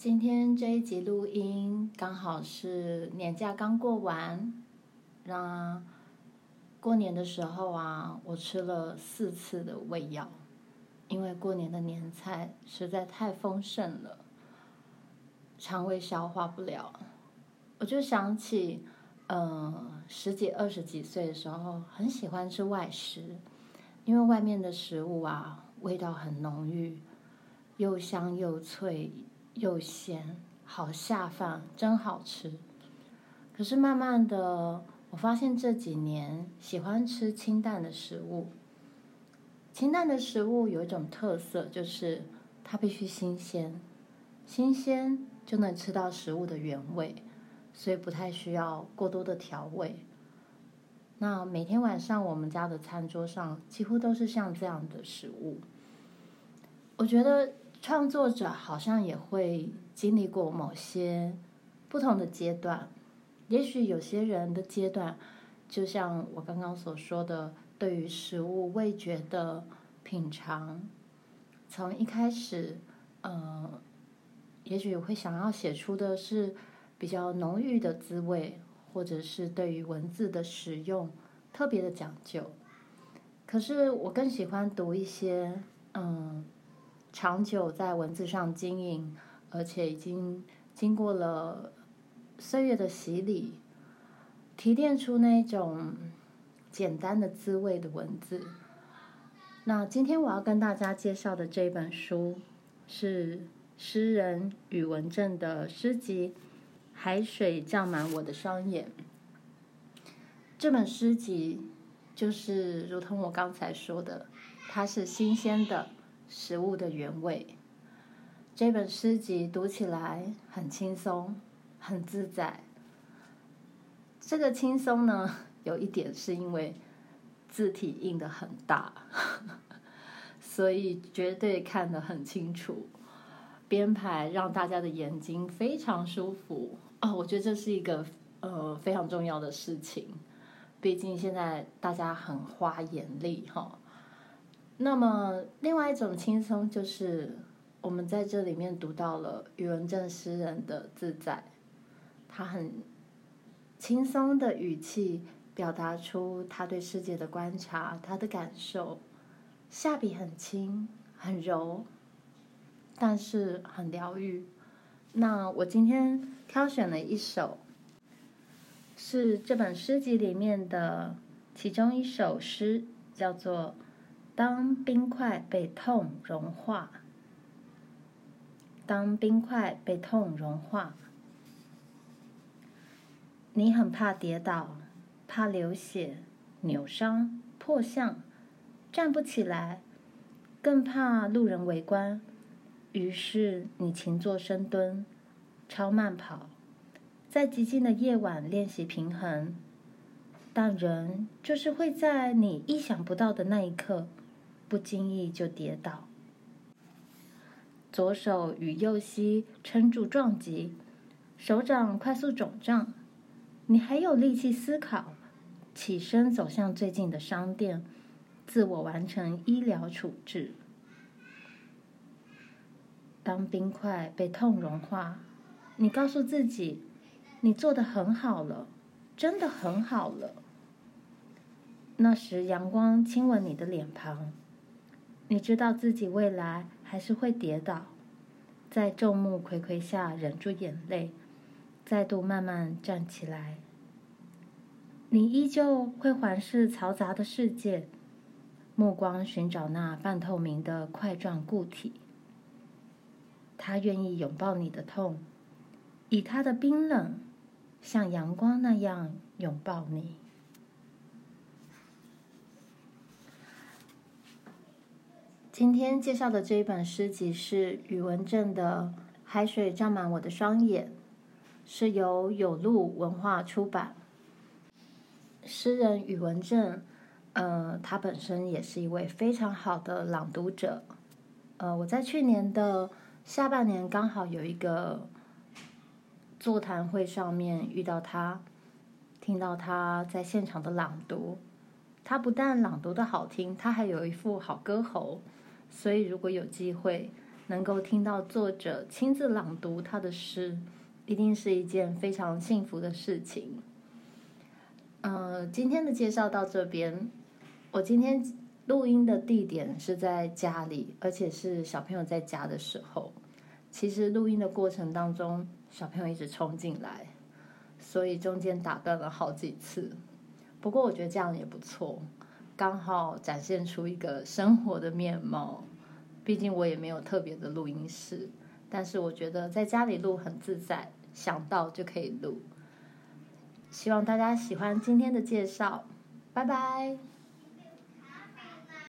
今天这一集录音刚好是年假刚过完，那过年的时候啊，我吃了四次的胃药，因为过年的年菜实在太丰盛了，肠胃消化不了。我就想起，呃，十几二十几岁的时候很喜欢吃外食，因为外面的食物啊，味道很浓郁，又香又脆。又咸，好下饭，真好吃。可是慢慢的，我发现这几年喜欢吃清淡的食物。清淡的食物有一种特色，就是它必须新鲜，新鲜就能吃到食物的原味，所以不太需要过多的调味。那每天晚上我们家的餐桌上几乎都是像这样的食物。我觉得。创作者好像也会经历过某些不同的阶段，也许有些人的阶段，就像我刚刚所说的，对于食物味觉的品尝，从一开始，呃，也许会想要写出的是比较浓郁的滋味，或者是对于文字的使用特别的讲究。可是我更喜欢读一些，嗯。长久在文字上经营，而且已经经过了岁月的洗礼，提炼出那种简单的滋味的文字。那今天我要跟大家介绍的这本书，是诗人宇文正的诗集《海水涨满我的双眼》。这本诗集就是如同我刚才说的，它是新鲜的。食物的原味。这本诗集读起来很轻松，很自在。这个轻松呢，有一点是因为字体印得很大，所以绝对看得很清楚。编排让大家的眼睛非常舒服哦，我觉得这是一个呃非常重要的事情。毕竟现在大家很花眼力哈。那么，另外一种轻松就是我们在这里面读到了宇文正诗人的自在，他很轻松的语气表达出他对世界的观察，他的感受，下笔很轻很柔，但是很疗愈。那我今天挑选了一首，是这本诗集里面的其中一首诗，叫做。当冰块被痛融化，当冰块被痛融化，你很怕跌倒，怕流血、扭伤、破相，站不起来，更怕路人围观。于是你勤做深蹲、超慢跑，在寂静的夜晚练习平衡。但人就是会在你意想不到的那一刻。不经意就跌倒，左手与右膝撑住撞击，手掌快速肿胀，你还有力气思考，起身走向最近的商店，自我完成医疗处置。当冰块被痛融化，你告诉自己，你做得很好了，真的很好了。那时阳光亲吻你的脸庞。你知道自己未来还是会跌倒，在众目睽睽下忍住眼泪，再度慢慢站起来。你依旧会环视嘈杂的世界，目光寻找那半透明的块状固体。他愿意拥抱你的痛，以他的冰冷，像阳光那样拥抱你。今天介绍的这一本诗集是宇文正的《海水涨满我的双眼》，是由有路文化出版。诗人宇文正，呃，他本身也是一位非常好的朗读者。呃，我在去年的下半年刚好有一个座谈会上面遇到他，听到他在现场的朗读。他不但朗读的好听，他还有一副好歌喉。所以，如果有机会能够听到作者亲自朗读他的诗，一定是一件非常幸福的事情。呃，今天的介绍到这边。我今天录音的地点是在家里，而且是小朋友在家的时候。其实录音的过程当中，小朋友一直冲进来，所以中间打断了好几次。不过我觉得这样也不错，刚好展现出一个生活的面貌。毕竟我也没有特别的录音室，但是我觉得在家里录很自在，想到就可以录。希望大家喜欢今天的介绍，拜拜。